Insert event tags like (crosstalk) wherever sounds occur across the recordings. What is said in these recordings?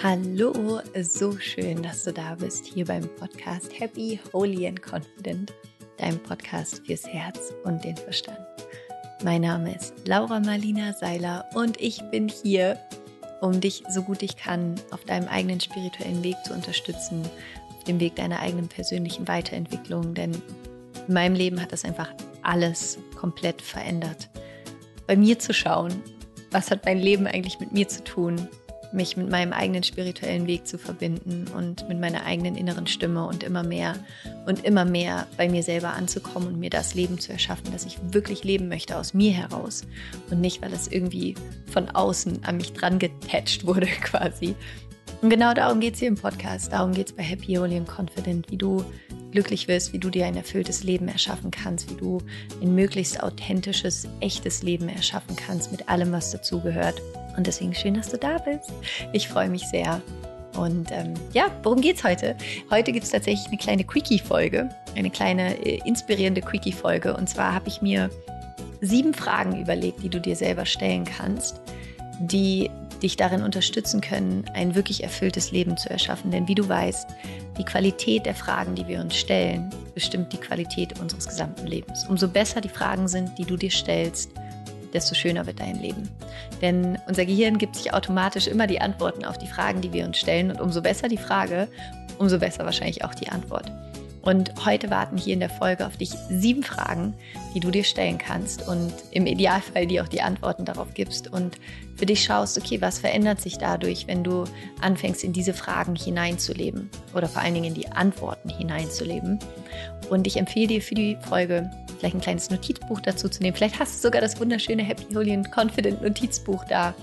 Hallo, so schön, dass du da bist hier beim Podcast Happy, Holy and Confident, deinem Podcast fürs Herz und den Verstand. Mein Name ist Laura Marlina Seiler und ich bin hier, um dich so gut ich kann auf deinem eigenen spirituellen Weg zu unterstützen, auf dem Weg deiner eigenen persönlichen Weiterentwicklung, denn in meinem Leben hat das einfach alles komplett verändert. Bei mir zu schauen, was hat mein Leben eigentlich mit mir zu tun, mich mit meinem eigenen spirituellen Weg zu verbinden und mit meiner eigenen inneren Stimme und immer mehr und immer mehr bei mir selber anzukommen und mir das Leben zu erschaffen, das ich wirklich leben möchte aus mir heraus und nicht, weil es irgendwie von außen an mich dran getatscht wurde (laughs) quasi. Und genau darum geht es hier im Podcast, darum geht es bei Happy, Holy and Confident, wie du glücklich wirst, wie du dir ein erfülltes Leben erschaffen kannst, wie du ein möglichst authentisches, echtes Leben erschaffen kannst mit allem, was dazugehört. Und deswegen schön, dass du da bist. Ich freue mich sehr. Und ähm, ja, worum geht's heute? Heute gibt es tatsächlich eine kleine Quickie-Folge, eine kleine äh, inspirierende Quickie-Folge. Und zwar habe ich mir sieben Fragen überlegt, die du dir selber stellen kannst, die dich darin unterstützen können, ein wirklich erfülltes Leben zu erschaffen. Denn wie du weißt, die Qualität der Fragen, die wir uns stellen, bestimmt die Qualität unseres gesamten Lebens. Umso besser die Fragen sind, die du dir stellst, desto schöner wird dein Leben. Denn unser Gehirn gibt sich automatisch immer die Antworten auf die Fragen, die wir uns stellen. Und umso besser die Frage, umso besser wahrscheinlich auch die Antwort. Und heute warten hier in der Folge auf dich sieben Fragen, die du dir stellen kannst und im Idealfall dir auch die Antworten darauf gibst und für dich schaust, okay, was verändert sich dadurch, wenn du anfängst, in diese Fragen hineinzuleben oder vor allen Dingen in die Antworten hineinzuleben. Und ich empfehle dir für die Folge vielleicht ein kleines Notizbuch dazu zu nehmen. Vielleicht hast du sogar das wunderschöne Happy, Holy and Confident Notizbuch da.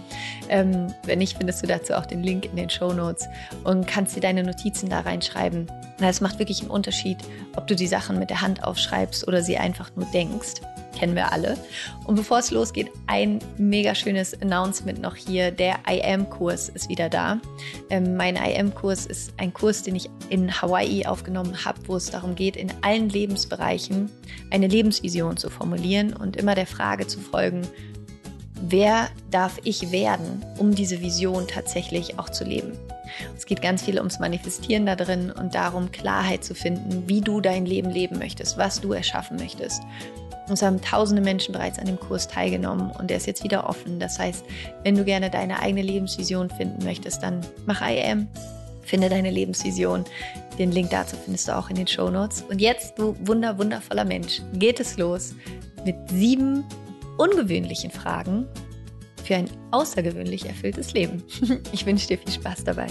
Ähm, wenn nicht, findest du dazu auch den Link in den Show Notes und kannst dir deine Notizen da reinschreiben. Es macht wirklich einen Unterschied, ob du die Sachen mit der Hand aufschreibst oder sie einfach nur denkst kennen wir alle. Und bevor es losgeht, ein mega schönes Announcement noch hier. Der IM-Kurs ist wieder da. Ähm, mein IM-Kurs ist ein Kurs, den ich in Hawaii aufgenommen habe, wo es darum geht, in allen Lebensbereichen eine Lebensvision zu formulieren und immer der Frage zu folgen, wer darf ich werden, um diese Vision tatsächlich auch zu leben. Es geht ganz viel ums Manifestieren da drin und darum, Klarheit zu finden, wie du dein Leben leben möchtest, was du erschaffen möchtest. Es haben tausende Menschen bereits an dem Kurs teilgenommen und er ist jetzt wieder offen. Das heißt, wenn du gerne deine eigene Lebensvision finden möchtest, dann mach IM, finde deine Lebensvision. Den Link dazu findest du auch in den Show Notes. Und jetzt, du wunder, wundervoller Mensch, geht es los mit sieben ungewöhnlichen Fragen für ein außergewöhnlich erfülltes Leben. (laughs) Ich wünsche dir viel Spaß dabei.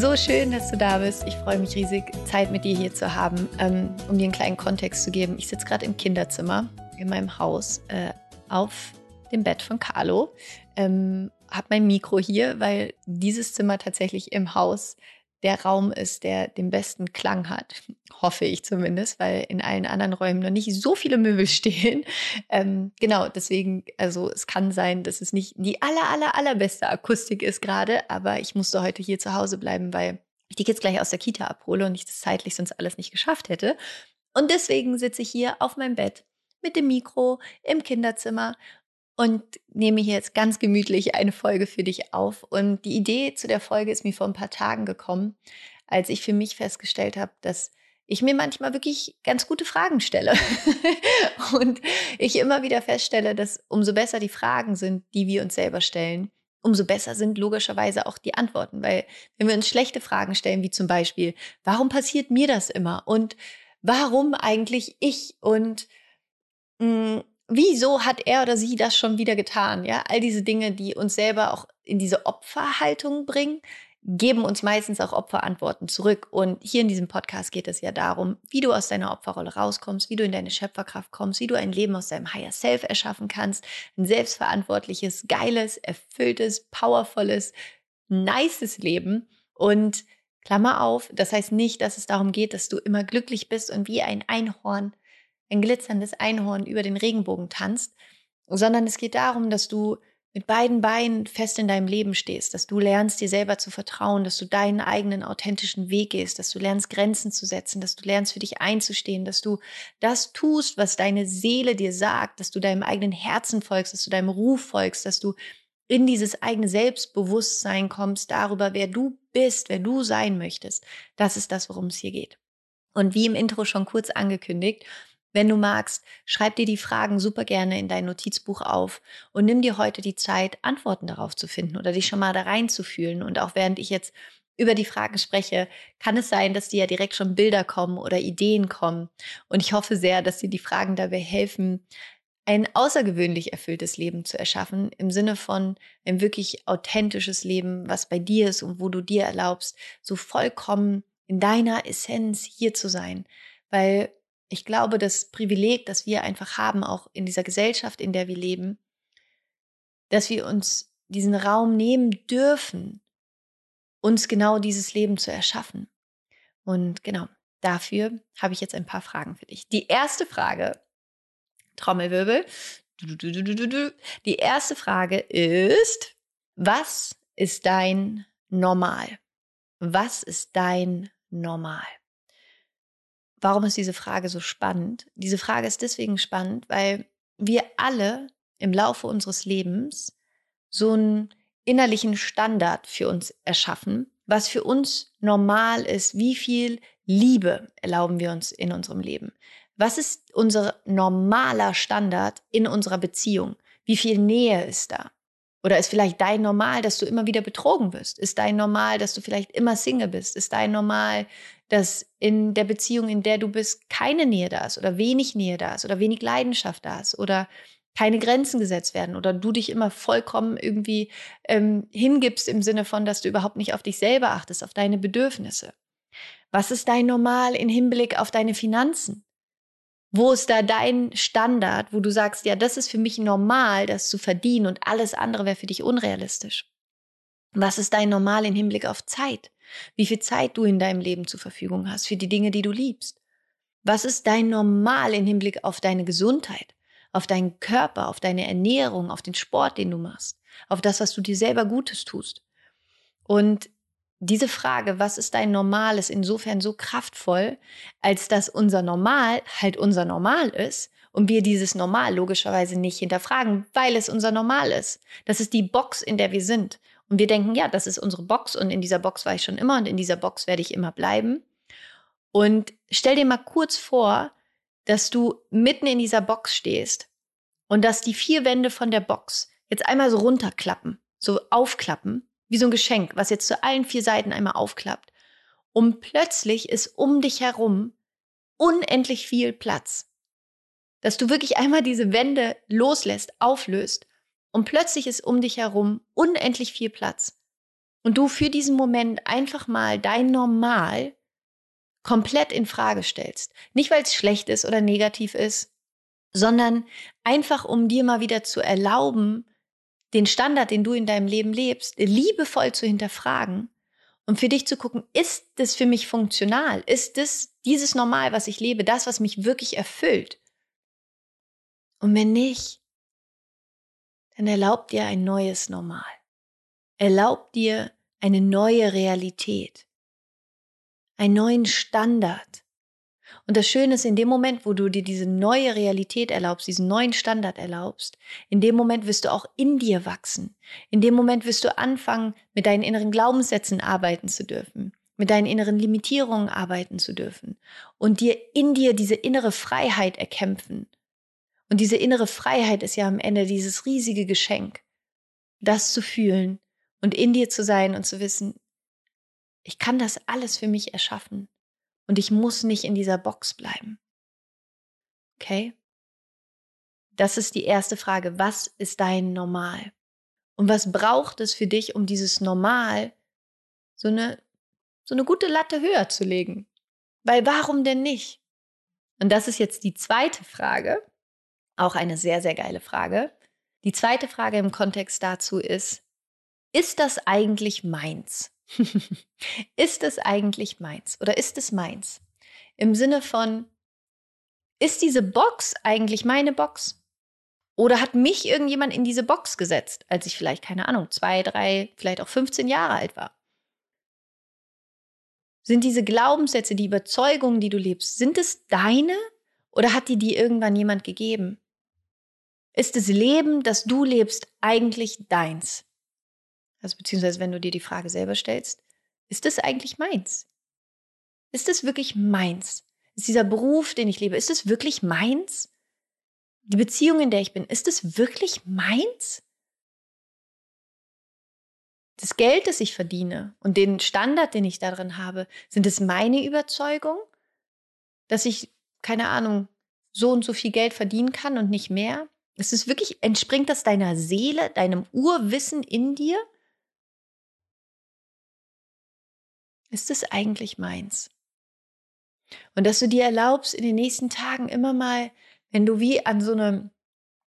So schön, dass du da bist. Ich freue mich riesig, Zeit mit dir hier zu haben. Ähm, um dir einen kleinen Kontext zu geben, ich sitze gerade im Kinderzimmer in meinem Haus äh, auf dem Bett von Carlo. Ähm, habe mein Mikro hier, weil dieses Zimmer tatsächlich im Haus der Raum ist, der den besten Klang hat. (laughs) Hoffe ich zumindest, weil in allen anderen Räumen noch nicht so viele Möbel (laughs) stehen. Ähm, genau, deswegen, also es kann sein, dass es nicht die aller, aller, allerbeste Akustik ist gerade, aber ich musste heute hier zu Hause bleiben, weil ich die Kids gleich aus der Kita abhole und ich das zeitlich sonst alles nicht geschafft hätte. Und deswegen sitze ich hier auf meinem Bett mit dem Mikro im Kinderzimmer und nehme hier jetzt ganz gemütlich eine Folge für dich auf. Und die Idee zu der Folge ist mir vor ein paar Tagen gekommen, als ich für mich festgestellt habe, dass ich mir manchmal wirklich ganz gute Fragen stelle. (laughs) und ich immer wieder feststelle, dass umso besser die Fragen sind, die wir uns selber stellen, umso besser sind logischerweise auch die Antworten. Weil wenn wir uns schlechte Fragen stellen, wie zum Beispiel, warum passiert mir das immer? Und warum eigentlich ich? Und mh, mm, wieso hat er oder sie das schon wieder getan? Ja, all diese Dinge, die uns selber auch in diese Opferhaltung bringen, geben uns meistens auch Opferantworten zurück. Und hier in diesem Podcast geht es ja darum, wie du aus deiner Opferrolle rauskommst, wie du in deine Schöpferkraft kommst, wie du ein Leben aus deinem Higher Self erschaffen kannst, ein selbstverantwortliches, geiles, erfülltes, powervolles, nices Leben. Und Klammer auf, das heißt nicht, dass es darum geht, dass du immer glücklich bist und wie ein Einhorn ein glitzerndes Einhorn über den Regenbogen tanzt, sondern es geht darum, dass du mit beiden Beinen fest in deinem Leben stehst, dass du lernst, dir selber zu vertrauen, dass du deinen eigenen authentischen Weg gehst, dass du lernst, Grenzen zu setzen, dass du lernst, für dich einzustehen, dass du das tust, was deine Seele dir sagt, dass du deinem eigenen Herzen folgst, dass du deinem Ruf folgst, dass du in dieses eigene Selbstbewusstsein kommst darüber, wer du bist, wer du sein möchtest. Das ist das, worum es hier geht. Und wie im Intro schon kurz angekündigt, wenn du magst, schreib dir die Fragen super gerne in dein Notizbuch auf und nimm dir heute die Zeit, Antworten darauf zu finden oder dich schon mal da reinzufühlen. Und auch während ich jetzt über die Fragen spreche, kann es sein, dass dir ja direkt schon Bilder kommen oder Ideen kommen. Und ich hoffe sehr, dass dir die Fragen dabei helfen, ein außergewöhnlich erfülltes Leben zu erschaffen, im Sinne von ein wirklich authentisches Leben, was bei dir ist und wo du dir erlaubst, so vollkommen in deiner Essenz hier zu sein. Weil ich glaube, das Privileg, das wir einfach haben, auch in dieser Gesellschaft, in der wir leben, dass wir uns diesen Raum nehmen dürfen, uns genau dieses Leben zu erschaffen. Und genau, dafür habe ich jetzt ein paar Fragen für dich. Die erste Frage, Trommelwirbel, die erste Frage ist, was ist dein Normal? Was ist dein Normal? Warum ist diese Frage so spannend? Diese Frage ist deswegen spannend, weil wir alle im Laufe unseres Lebens so einen innerlichen Standard für uns erschaffen, was für uns normal ist. Wie viel Liebe erlauben wir uns in unserem Leben? Was ist unser normaler Standard in unserer Beziehung? Wie viel Nähe ist da? Oder ist vielleicht dein Normal, dass du immer wieder betrogen wirst? Ist dein Normal, dass du vielleicht immer Single bist? Ist dein Normal, dass in der Beziehung, in der du bist, keine Nähe da ist oder wenig Nähe da ist oder wenig Leidenschaft da ist oder keine Grenzen gesetzt werden oder du dich immer vollkommen irgendwie ähm, hingibst im Sinne von, dass du überhaupt nicht auf dich selber achtest, auf deine Bedürfnisse. Was ist dein Normal im Hinblick auf deine Finanzen? Wo ist da dein Standard, wo du sagst, ja, das ist für mich normal, das zu verdienen und alles andere wäre für dich unrealistisch? Was ist dein Normal im Hinblick auf Zeit? Wie viel Zeit du in deinem Leben zur Verfügung hast für die Dinge, die du liebst? Was ist dein Normal im Hinblick auf deine Gesundheit, auf deinen Körper, auf deine Ernährung, auf den Sport, den du machst, auf das, was du dir selber Gutes tust? Und diese Frage, was ist dein Normal, ist insofern so kraftvoll, als dass unser Normal halt unser Normal ist und wir dieses Normal logischerweise nicht hinterfragen, weil es unser Normal ist. Das ist die Box, in der wir sind. Und wir denken, ja, das ist unsere Box und in dieser Box war ich schon immer und in dieser Box werde ich immer bleiben. Und stell dir mal kurz vor, dass du mitten in dieser Box stehst und dass die vier Wände von der Box jetzt einmal so runterklappen, so aufklappen wie so ein Geschenk, was jetzt zu allen vier Seiten einmal aufklappt. Und plötzlich ist um dich herum unendlich viel Platz. Dass du wirklich einmal diese Wände loslässt, auflöst und plötzlich ist um dich herum unendlich viel Platz. Und du für diesen Moment einfach mal dein Normal komplett in Frage stellst. Nicht, weil es schlecht ist oder negativ ist, sondern einfach, um dir mal wieder zu erlauben, den Standard, den du in deinem Leben lebst, liebevoll zu hinterfragen und für dich zu gucken, ist das für mich funktional? Ist das dieses Normal, was ich lebe, das, was mich wirklich erfüllt? Und wenn nicht, dann erlaubt dir ein neues Normal. Erlaubt dir eine neue Realität, einen neuen Standard, und das Schöne ist, in dem Moment, wo du dir diese neue Realität erlaubst, diesen neuen Standard erlaubst, in dem Moment wirst du auch in dir wachsen. In dem Moment wirst du anfangen, mit deinen inneren Glaubenssätzen arbeiten zu dürfen, mit deinen inneren Limitierungen arbeiten zu dürfen und dir in dir diese innere Freiheit erkämpfen. Und diese innere Freiheit ist ja am Ende dieses riesige Geschenk, das zu fühlen und in dir zu sein und zu wissen, ich kann das alles für mich erschaffen. Und ich muss nicht in dieser Box bleiben. Okay? Das ist die erste Frage. Was ist dein Normal? Und was braucht es für dich, um dieses Normal so eine, so eine gute Latte höher zu legen? Weil warum denn nicht? Und das ist jetzt die zweite Frage. Auch eine sehr, sehr geile Frage. Die zweite Frage im Kontext dazu ist, ist das eigentlich meins? (laughs) ist es eigentlich meins oder ist es meins? Im Sinne von, ist diese Box eigentlich meine Box? Oder hat mich irgendjemand in diese Box gesetzt, als ich vielleicht, keine Ahnung, zwei, drei, vielleicht auch 15 Jahre alt war? Sind diese Glaubenssätze, die Überzeugungen, die du lebst, sind es deine oder hat dir die irgendwann jemand gegeben? Ist das Leben, das du lebst, eigentlich deins? Also beziehungsweise wenn du dir die Frage selber stellst, ist das eigentlich meins? Ist es wirklich meins? Ist dieser Beruf, den ich lebe, ist es wirklich meins? Die Beziehung, in der ich bin, ist es wirklich meins? Das Geld, das ich verdiene und den Standard, den ich darin habe, sind es meine Überzeugung, dass ich, keine Ahnung, so und so viel Geld verdienen kann und nicht mehr? Ist es wirklich, entspringt das deiner Seele, deinem Urwissen in dir? Ist es eigentlich meins? Und dass du dir erlaubst, in den nächsten Tagen immer mal, wenn du wie an so eine,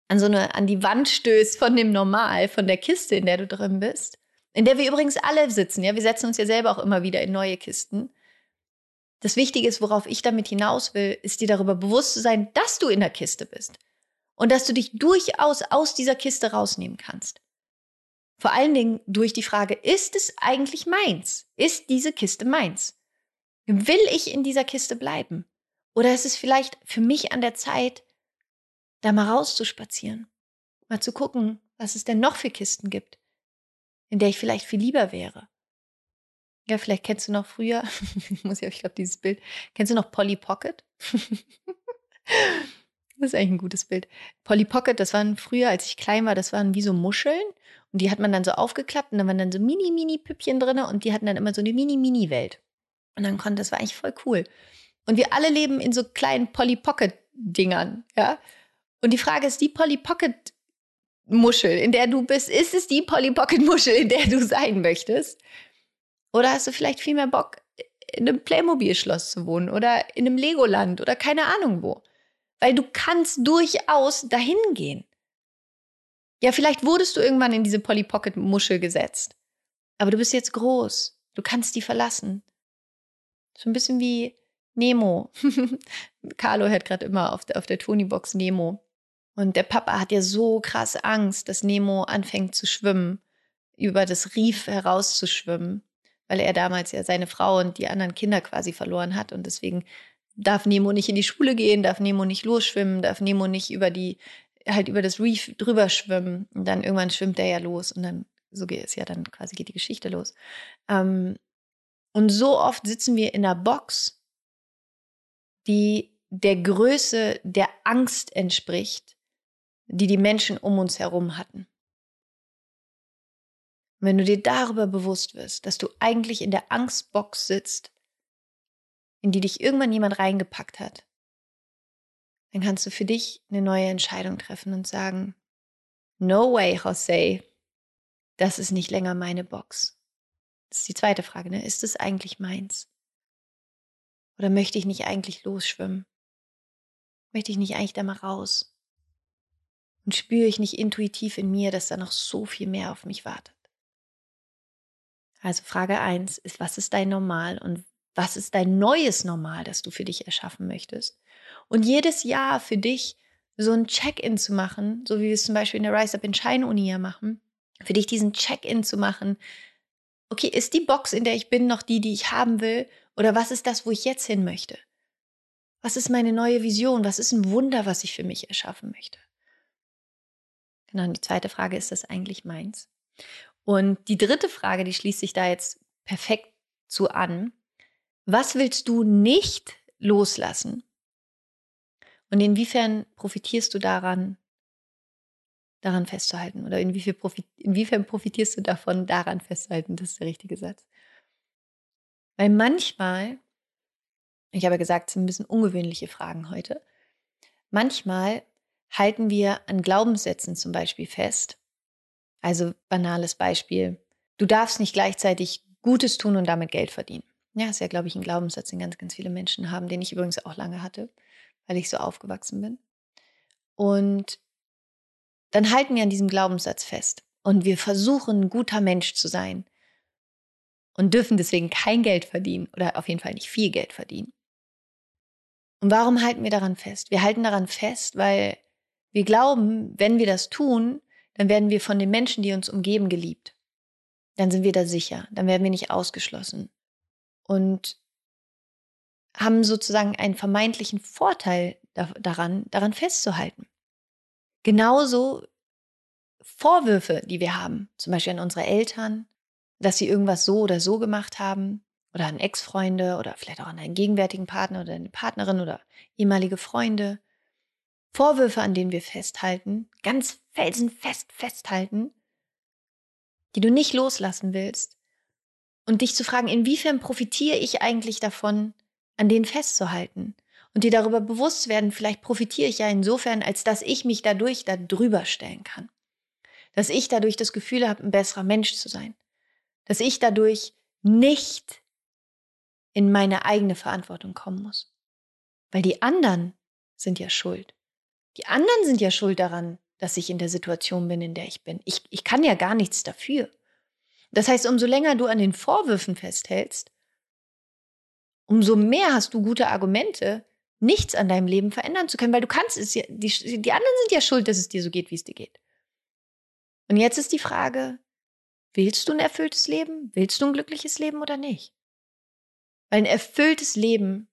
an so eine, an die Wand stößt von dem Normal, von der Kiste, in der du drin bist, in der wir übrigens alle sitzen, ja, wir setzen uns ja selber auch immer wieder in neue Kisten. Das Wichtige ist, worauf ich damit hinaus will, ist dir darüber bewusst zu sein, dass du in der Kiste bist und dass du dich durchaus aus dieser Kiste rausnehmen kannst. Vor allen Dingen durch die Frage, ist es eigentlich meins? Ist diese Kiste meins? Will ich in dieser Kiste bleiben? Oder ist es vielleicht für mich an der Zeit, da mal rauszuspazieren? Mal zu gucken, was es denn noch für Kisten gibt, in der ich vielleicht viel lieber wäre. Ja, vielleicht kennst du noch früher, (laughs) ich muss ja, ich glaube, dieses Bild, kennst du noch Polly Pocket? (laughs) das ist eigentlich ein gutes Bild. Polly Pocket, das waren früher, als ich klein war, das waren wie so Muscheln und die hat man dann so aufgeklappt und dann waren dann so mini, mini Püppchen drin und die hatten dann immer so eine mini, mini Welt. Und dann konnte, das war eigentlich voll cool. Und wir alle leben in so kleinen Polly Pocket Dingern, ja. Und die Frage ist, die Polly Pocket Muschel, in der du bist, ist es die Polly Pocket Muschel, in der du sein möchtest? Oder hast du vielleicht viel mehr Bock, in einem Playmobil-Schloss zu wohnen oder in einem Legoland oder keine Ahnung wo? Weil du kannst durchaus dahin gehen. Ja, vielleicht wurdest du irgendwann in diese Polly Pocket Muschel gesetzt. Aber du bist jetzt groß. Du kannst die verlassen. So ein bisschen wie Nemo. (laughs) Carlo hört gerade immer auf der, auf der Tony-Box Nemo. Und der Papa hat ja so krass Angst, dass Nemo anfängt zu schwimmen, über das Rief herauszuschwimmen, weil er damals ja seine Frau und die anderen Kinder quasi verloren hat. Und deswegen darf Nemo nicht in die Schule gehen, darf Nemo nicht losschwimmen, darf Nemo nicht über die, halt über das Reef drüber schwimmen. Und dann irgendwann schwimmt er ja los und dann, so geht es ja, dann quasi geht die Geschichte los. Ähm, und so oft sitzen wir in einer Box, die der Größe der Angst entspricht, die die Menschen um uns herum hatten. Und wenn du dir darüber bewusst wirst, dass du eigentlich in der Angstbox sitzt, in die dich irgendwann jemand reingepackt hat, dann kannst du für dich eine neue Entscheidung treffen und sagen, no way, Jose, das ist nicht länger meine Box. Das ist die zweite Frage, ne? Ist es eigentlich meins? Oder möchte ich nicht eigentlich losschwimmen? Möchte ich nicht eigentlich da mal raus? Und spüre ich nicht intuitiv in mir, dass da noch so viel mehr auf mich wartet? Also Frage 1 ist, was ist dein Normal und was ist dein neues Normal, das du für dich erschaffen möchtest? Und jedes Jahr für dich so ein Check-in zu machen, so wie wir es zum Beispiel in der Rise Up in Shine Uni ja machen, für dich diesen Check-in zu machen, okay, ist die Box, in der ich bin, noch die, die ich haben will? Oder was ist das, wo ich jetzt hin möchte? Was ist meine neue Vision? Was ist ein Wunder, was ich für mich erschaffen möchte? Genau, und die zweite Frage, ist das eigentlich meins? Und die dritte Frage, die schließt sich da jetzt perfekt zu an. Was willst du nicht loslassen? Und inwiefern profitierst du daran, daran festzuhalten? Oder inwiefern, profit inwiefern profitierst du davon, daran festzuhalten? Das ist der richtige Satz. Weil manchmal, ich habe ja gesagt, es sind ein bisschen ungewöhnliche Fragen heute, manchmal halten wir an Glaubenssätzen zum Beispiel fest. Also banales Beispiel, du darfst nicht gleichzeitig Gutes tun und damit Geld verdienen. Ja, ist ja, glaube ich, ein Glaubenssatz, den ganz, ganz viele Menschen haben, den ich übrigens auch lange hatte, weil ich so aufgewachsen bin. Und dann halten wir an diesem Glaubenssatz fest und wir versuchen, ein guter Mensch zu sein und dürfen deswegen kein Geld verdienen oder auf jeden Fall nicht viel Geld verdienen. Und warum halten wir daran fest? Wir halten daran fest, weil wir glauben, wenn wir das tun, dann werden wir von den Menschen, die uns umgeben, geliebt. Dann sind wir da sicher, dann werden wir nicht ausgeschlossen. Und haben sozusagen einen vermeintlichen Vorteil daran, daran festzuhalten. Genauso Vorwürfe, die wir haben, zum Beispiel an unsere Eltern, dass sie irgendwas so oder so gemacht haben, oder an Ex-Freunde oder vielleicht auch an einen gegenwärtigen Partner oder eine Partnerin oder ehemalige Freunde. Vorwürfe, an denen wir festhalten, ganz felsenfest festhalten, die du nicht loslassen willst. Und dich zu fragen, inwiefern profitiere ich eigentlich davon, an denen festzuhalten? Und dir darüber bewusst werden, vielleicht profitiere ich ja insofern, als dass ich mich dadurch da drüber stellen kann. Dass ich dadurch das Gefühl habe, ein besserer Mensch zu sein. Dass ich dadurch nicht in meine eigene Verantwortung kommen muss. Weil die anderen sind ja schuld. Die anderen sind ja schuld daran, dass ich in der Situation bin, in der ich bin. Ich, ich kann ja gar nichts dafür. Das heißt, umso länger du an den Vorwürfen festhältst, umso mehr hast du gute Argumente, nichts an deinem Leben verändern zu können, weil du kannst es ja, die, die anderen sind ja schuld, dass es dir so geht, wie es dir geht. Und jetzt ist die Frage, willst du ein erfülltes Leben? Willst du ein glückliches Leben oder nicht? Weil ein erfülltes Leben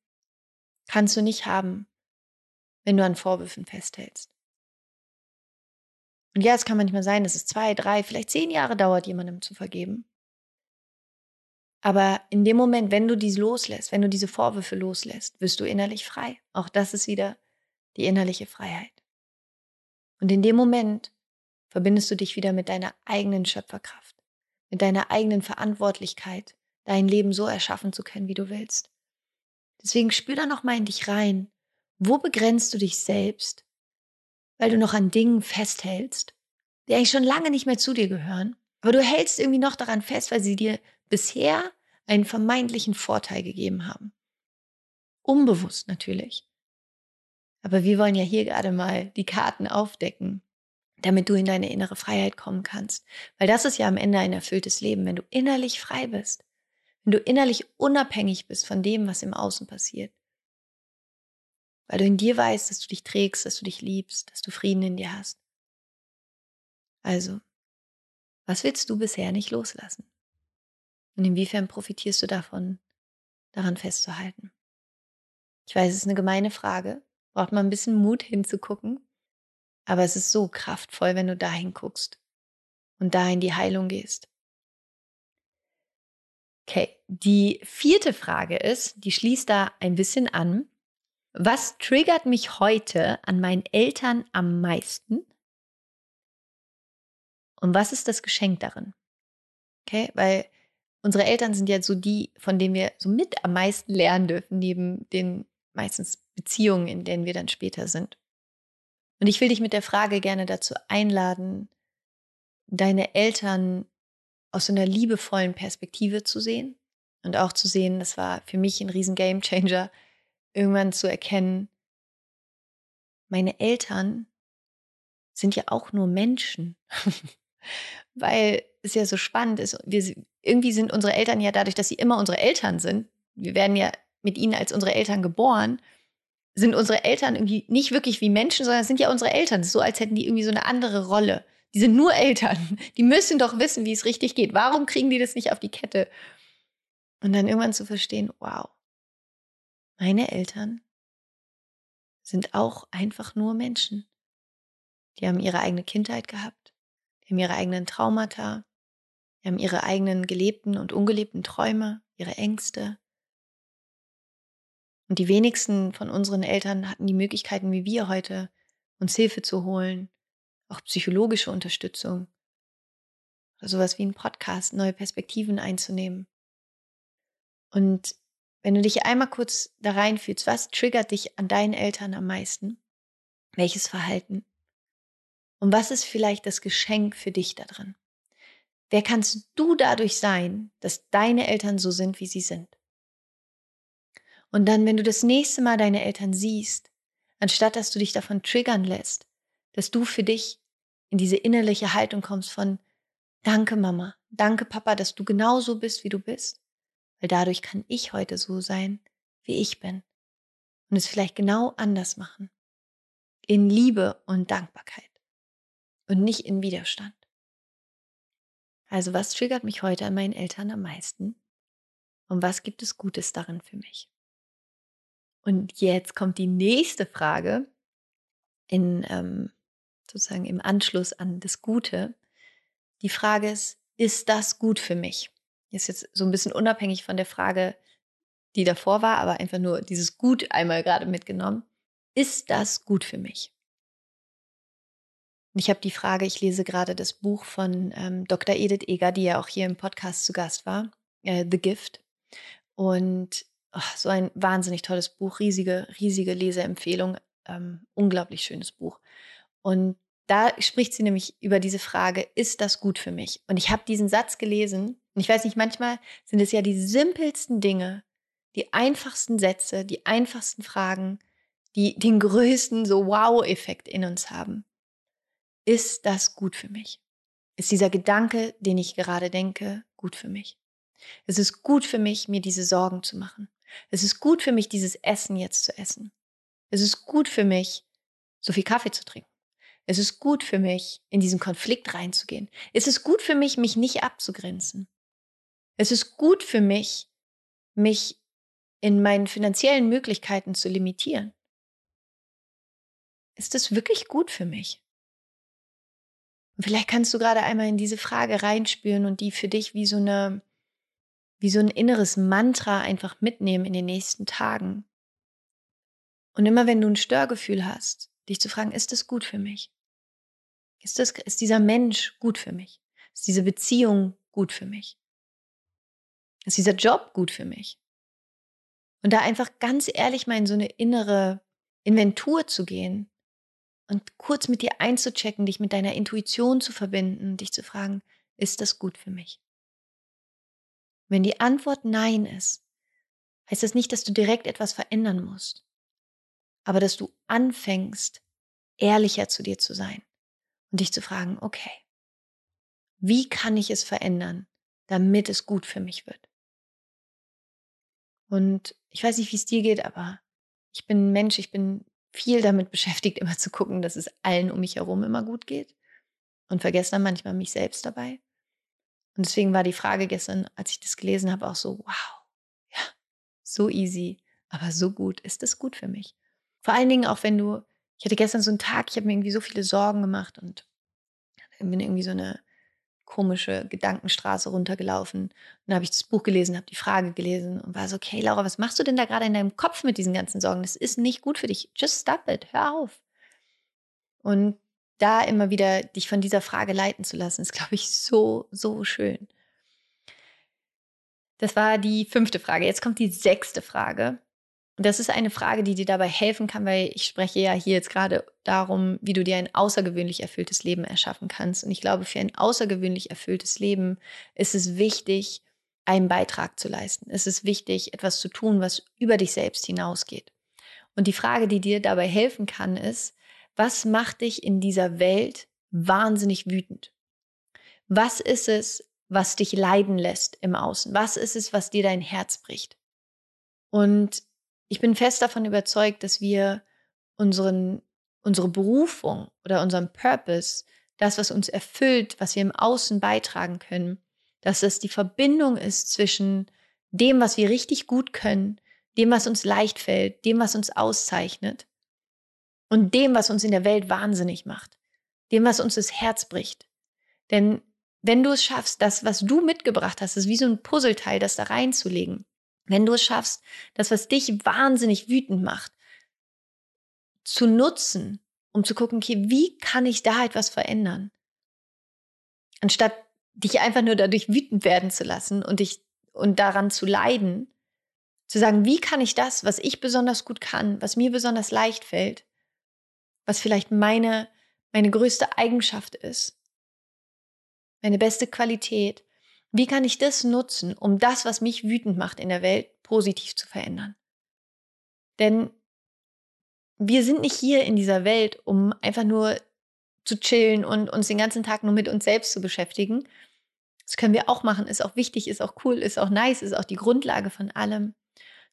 kannst du nicht haben, wenn du an Vorwürfen festhältst. Und ja, es kann manchmal sein, dass es zwei, drei, vielleicht zehn Jahre dauert, jemandem zu vergeben. Aber in dem Moment, wenn du dies loslässt, wenn du diese Vorwürfe loslässt, wirst du innerlich frei. Auch das ist wieder die innerliche Freiheit. Und in dem Moment verbindest du dich wieder mit deiner eigenen Schöpferkraft, mit deiner eigenen Verantwortlichkeit, dein Leben so erschaffen zu können, wie du willst. Deswegen spür da noch mal in dich rein. Wo begrenzt du dich selbst, weil du noch an Dingen festhältst, die eigentlich schon lange nicht mehr zu dir gehören, aber du hältst irgendwie noch daran fest, weil sie dir bisher einen vermeintlichen Vorteil gegeben haben. Unbewusst natürlich. Aber wir wollen ja hier gerade mal die Karten aufdecken, damit du in deine innere Freiheit kommen kannst. Weil das ist ja am Ende ein erfülltes Leben, wenn du innerlich frei bist wenn du innerlich unabhängig bist von dem, was im Außen passiert. Weil du in dir weißt, dass du dich trägst, dass du dich liebst, dass du Frieden in dir hast. Also, was willst du bisher nicht loslassen? Und inwiefern profitierst du davon, daran festzuhalten? Ich weiß, es ist eine gemeine Frage, braucht man ein bisschen Mut hinzugucken, aber es ist so kraftvoll, wenn du dahin guckst und da in die Heilung gehst. Okay, die vierte Frage ist, die schließt da ein bisschen an. Was triggert mich heute an meinen Eltern am meisten? Und was ist das Geschenk darin? Okay, weil unsere Eltern sind ja so die, von denen wir so mit am meisten lernen dürfen, neben den meistens Beziehungen, in denen wir dann später sind. Und ich will dich mit der Frage gerne dazu einladen, deine Eltern aus so einer liebevollen Perspektive zu sehen und auch zu sehen, das war für mich ein riesen Gamechanger, irgendwann zu erkennen, meine Eltern sind ja auch nur Menschen. (laughs) Weil es ja so spannend ist. Wir, irgendwie sind unsere Eltern ja dadurch, dass sie immer unsere Eltern sind, wir werden ja mit ihnen als unsere Eltern geboren, sind unsere Eltern irgendwie nicht wirklich wie Menschen, sondern sind ja unsere Eltern. So, als hätten die irgendwie so eine andere Rolle. Die sind nur (laughs) Eltern. Die müssen doch wissen, wie es richtig geht. Warum kriegen die das nicht auf die Kette? Und dann irgendwann zu verstehen, wow, meine Eltern sind auch einfach nur Menschen. Die haben ihre eigene Kindheit gehabt, haben ihre eigenen Traumata, haben ihre eigenen gelebten und ungelebten Träume, ihre Ängste. Und die wenigsten von unseren Eltern hatten die Möglichkeiten wie wir heute, uns Hilfe zu holen, auch psychologische Unterstützung oder sowas wie ein Podcast, neue Perspektiven einzunehmen. Und wenn du dich einmal kurz da reinfühlst, was triggert dich an deinen Eltern am meisten? Welches Verhalten? Und was ist vielleicht das Geschenk für dich da drin? Wer kannst du dadurch sein, dass deine Eltern so sind, wie sie sind? Und dann, wenn du das nächste Mal deine Eltern siehst, anstatt dass du dich davon triggern lässt, dass du für dich in diese innerliche Haltung kommst von Danke Mama, danke Papa, dass du genauso bist, wie du bist, weil dadurch kann ich heute so sein, wie ich bin und es vielleicht genau anders machen. in Liebe und Dankbarkeit und nicht in Widerstand. Also was triggert mich heute an meinen Eltern am meisten? Und was gibt es Gutes darin für mich? Und jetzt kommt die nächste Frage in ähm, sozusagen im Anschluss an das Gute. Die Frage ist, ist das gut für mich? Ist jetzt so ein bisschen unabhängig von der Frage, die davor war, aber einfach nur dieses Gut einmal gerade mitgenommen. Ist das gut für mich? Und ich habe die Frage, ich lese gerade das Buch von ähm, Dr. Edith Eger, die ja auch hier im Podcast zu Gast war, äh, The Gift. Und oh, so ein wahnsinnig tolles Buch, riesige, riesige Leseempfehlung, ähm, unglaublich schönes Buch. Und da spricht sie nämlich über diese Frage, ist das gut für mich? Und ich habe diesen Satz gelesen und ich weiß nicht, manchmal sind es ja die simpelsten Dinge, die einfachsten Sätze, die einfachsten Fragen, die den größten so Wow-Effekt in uns haben. Ist das gut für mich? Ist dieser Gedanke, den ich gerade denke, gut für mich? Es ist gut für mich, mir diese Sorgen zu machen. Es ist gut für mich, dieses Essen jetzt zu essen. Es ist gut für mich, so viel Kaffee zu trinken. Es ist gut für mich, in diesen Konflikt reinzugehen. Es ist gut für mich, mich nicht abzugrenzen. Es ist gut für mich, mich in meinen finanziellen Möglichkeiten zu limitieren. Ist das wirklich gut für mich? Und vielleicht kannst du gerade einmal in diese Frage reinspüren und die für dich wie so eine, wie so ein inneres Mantra einfach mitnehmen in den nächsten Tagen. Und immer wenn du ein Störgefühl hast, dich zu fragen, ist das gut für mich? Ist, das, ist dieser Mensch gut für mich? Ist diese Beziehung gut für mich? Ist dieser Job gut für mich? Und da einfach ganz ehrlich mal in so eine innere Inventur zu gehen und kurz mit dir einzuchecken, dich mit deiner Intuition zu verbinden, dich zu fragen, ist das gut für mich? Wenn die Antwort Nein ist, heißt das nicht, dass du direkt etwas verändern musst, aber dass du anfängst, ehrlicher zu dir zu sein und dich zu fragen, okay, wie kann ich es verändern, damit es gut für mich wird? Und ich weiß nicht, wie es dir geht, aber ich bin Mensch, ich bin viel damit beschäftigt, immer zu gucken, dass es allen um mich herum immer gut geht und vergesse dann manchmal mich selbst dabei. Und deswegen war die Frage gestern, als ich das gelesen habe, auch so, wow, ja, so easy, aber so gut, ist das gut für mich? Vor allen Dingen auch, wenn du ich hatte gestern so einen Tag, ich habe mir irgendwie so viele Sorgen gemacht und bin irgendwie so eine komische Gedankenstraße runtergelaufen. Und dann habe ich das Buch gelesen, habe die Frage gelesen und war so, okay, Laura, was machst du denn da gerade in deinem Kopf mit diesen ganzen Sorgen? Das ist nicht gut für dich. Just stop it. Hör auf. Und da immer wieder dich von dieser Frage leiten zu lassen, ist, glaube ich, so, so schön. Das war die fünfte Frage. Jetzt kommt die sechste Frage. Und das ist eine Frage, die dir dabei helfen kann, weil ich spreche ja hier jetzt gerade darum, wie du dir ein außergewöhnlich erfülltes Leben erschaffen kannst. Und ich glaube, für ein außergewöhnlich erfülltes Leben ist es wichtig, einen Beitrag zu leisten. Es ist wichtig, etwas zu tun, was über dich selbst hinausgeht. Und die Frage, die dir dabei helfen kann, ist, was macht dich in dieser Welt wahnsinnig wütend? Was ist es, was dich leiden lässt im Außen? Was ist es, was dir dein Herz bricht? Und ich bin fest davon überzeugt, dass wir unseren, unsere Berufung oder unseren Purpose, das, was uns erfüllt, was wir im Außen beitragen können, dass es die Verbindung ist zwischen dem, was wir richtig gut können, dem, was uns leicht fällt, dem, was uns auszeichnet und dem, was uns in der Welt wahnsinnig macht, dem, was uns das Herz bricht. Denn wenn du es schaffst, das, was du mitgebracht hast, ist wie so ein Puzzleteil, das da reinzulegen. Wenn du es schaffst, das, was dich wahnsinnig wütend macht, zu nutzen, um zu gucken, okay, wie kann ich da etwas verändern? Anstatt dich einfach nur dadurch wütend werden zu lassen und dich und daran zu leiden, zu sagen, wie kann ich das, was ich besonders gut kann, was mir besonders leicht fällt, was vielleicht meine, meine größte Eigenschaft ist, meine beste Qualität, wie kann ich das nutzen, um das, was mich wütend macht in der Welt, positiv zu verändern? Denn wir sind nicht hier in dieser Welt, um einfach nur zu chillen und uns den ganzen Tag nur mit uns selbst zu beschäftigen. Das können wir auch machen, ist auch wichtig, ist auch cool, ist auch nice, ist auch die Grundlage von allem.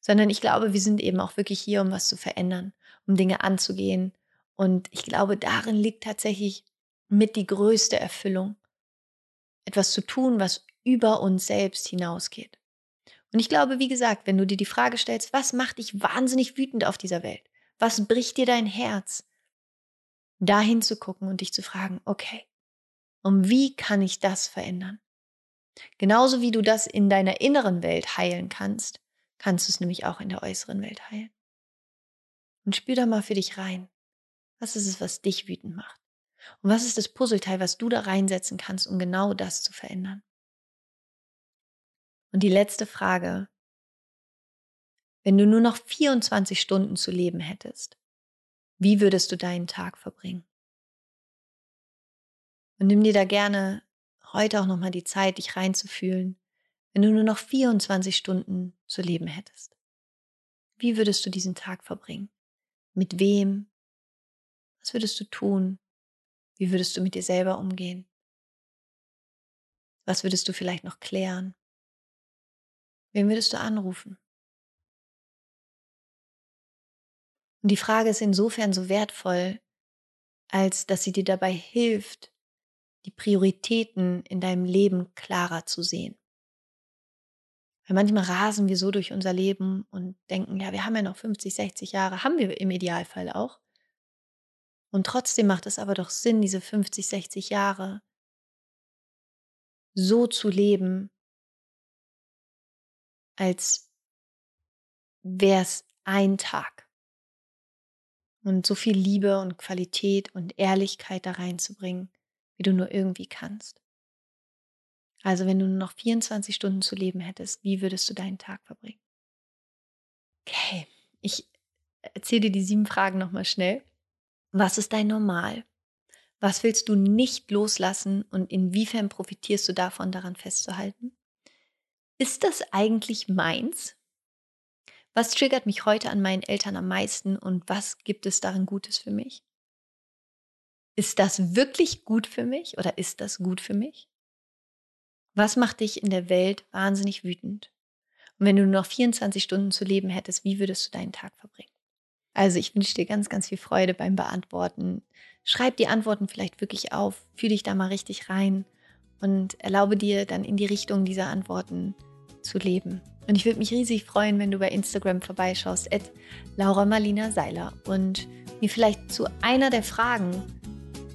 Sondern ich glaube, wir sind eben auch wirklich hier, um was zu verändern, um Dinge anzugehen, Und ich glaube, darin liegt tatsächlich mit die größte Erfüllung. Etwas zu tun, was über uns selbst hinausgeht. Und ich glaube, wie gesagt, wenn du dir die Frage stellst, was macht dich wahnsinnig wütend auf dieser Welt? Was bricht dir dein Herz? Dahin zu gucken und dich zu fragen, okay, und wie kann ich das verändern? Genauso wie du das in deiner inneren Welt heilen kannst, kannst du es nämlich auch in der äußeren Welt heilen. Und spür da mal für dich rein. Was ist es, was dich wütend macht? Und was ist das Puzzleteil, was du da reinsetzen kannst, um genau das zu verändern? Und die letzte Frage. Wenn du nur noch 24 Stunden zu leben hättest, wie würdest du deinen Tag verbringen? Und nimm dir da gerne heute auch nochmal die Zeit, dich reinzufühlen, wenn du nur noch 24 Stunden zu leben hättest. Wie würdest du diesen Tag verbringen? Mit wem? Was würdest du tun? Wie würdest du mit dir selber umgehen? Was würdest du vielleicht noch klären? Wen würdest du anrufen? Und die Frage ist insofern so wertvoll, als dass sie dir dabei hilft, die Prioritäten in deinem Leben klarer zu sehen. Weil manchmal rasen wir so durch unser Leben und denken, ja, wir haben ja noch 50, 60 Jahre, haben wir im Idealfall auch. Und trotzdem macht es aber doch Sinn, diese 50, 60 Jahre so zu leben, als wäre es ein Tag. Und so viel Liebe und Qualität und Ehrlichkeit da reinzubringen, wie du nur irgendwie kannst. Also wenn du nur noch 24 Stunden zu leben hättest, wie würdest du deinen Tag verbringen? Okay, ich erzähle dir die sieben Fragen nochmal schnell. Was ist dein Normal? Was willst du nicht loslassen und inwiefern profitierst du davon, daran festzuhalten? Ist das eigentlich meins? Was triggert mich heute an meinen Eltern am meisten und was gibt es darin Gutes für mich? Ist das wirklich gut für mich oder ist das gut für mich? Was macht dich in der Welt wahnsinnig wütend? Und wenn du nur noch 24 Stunden zu leben hättest, wie würdest du deinen Tag verbringen? Also ich wünsche dir ganz, ganz viel Freude beim Beantworten. Schreib die Antworten vielleicht wirklich auf, fühl dich da mal richtig rein und erlaube dir dann in die Richtung dieser Antworten zu leben. Und ich würde mich riesig freuen, wenn du bei Instagram vorbeischaust, at Laura Marlina Seiler und mir vielleicht zu einer der Fragen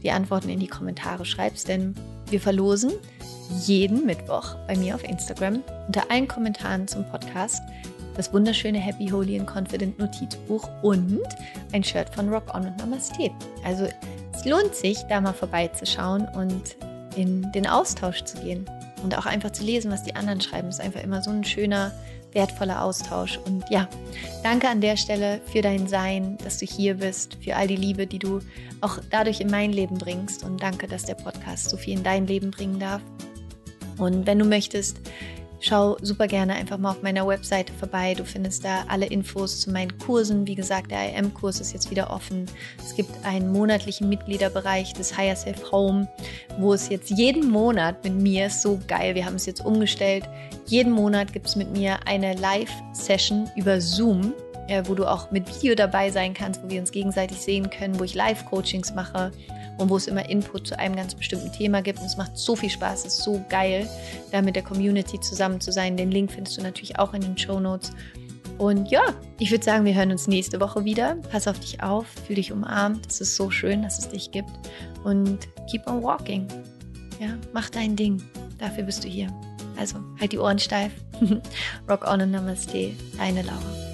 die Antworten in die Kommentare schreibst, denn wir verlosen jeden Mittwoch bei mir auf Instagram unter allen Kommentaren zum Podcast das wunderschöne Happy, Holy and Confident Notizbuch und ein Shirt von Rock On und Namaste. Also es lohnt sich, da mal vorbeizuschauen und in den Austausch zu gehen und auch einfach zu lesen, was die anderen schreiben. Ist einfach immer so ein schöner, wertvoller Austausch. Und ja, danke an der Stelle für dein Sein, dass du hier bist, für all die Liebe, die du auch dadurch in mein Leben bringst. Und danke, dass der Podcast so viel in dein Leben bringen darf. Und wenn du möchtest, Schau super gerne einfach mal auf meiner Webseite vorbei. Du findest da alle Infos zu meinen Kursen. Wie gesagt, der IM-Kurs ist jetzt wieder offen. Es gibt einen monatlichen Mitgliederbereich des Higher Self Home, wo es jetzt jeden Monat mit mir ist so geil. Wir haben es jetzt umgestellt. Jeden Monat gibt es mit mir eine Live-Session über Zoom äh, wo du auch mit Video dabei sein kannst, wo wir uns gegenseitig sehen können, wo ich Live-Coachings mache und wo es immer Input zu einem ganz bestimmten Thema gibt. Und es macht so viel Spaß, es ist so geil, da mit der Community zusammen zu sein. Den Link findest du natürlich auch in den Show Notes. Und ja, ich würde sagen, wir hören uns nächste Woche wieder. Pass auf dich auf, fühl dich umarmt. Es ist so schön, dass es dich gibt. Und keep on walking. Ja, mach dein Ding. Dafür bist du hier. Also halt die Ohren steif. (laughs) Rock on und Namaste. Deine Laura.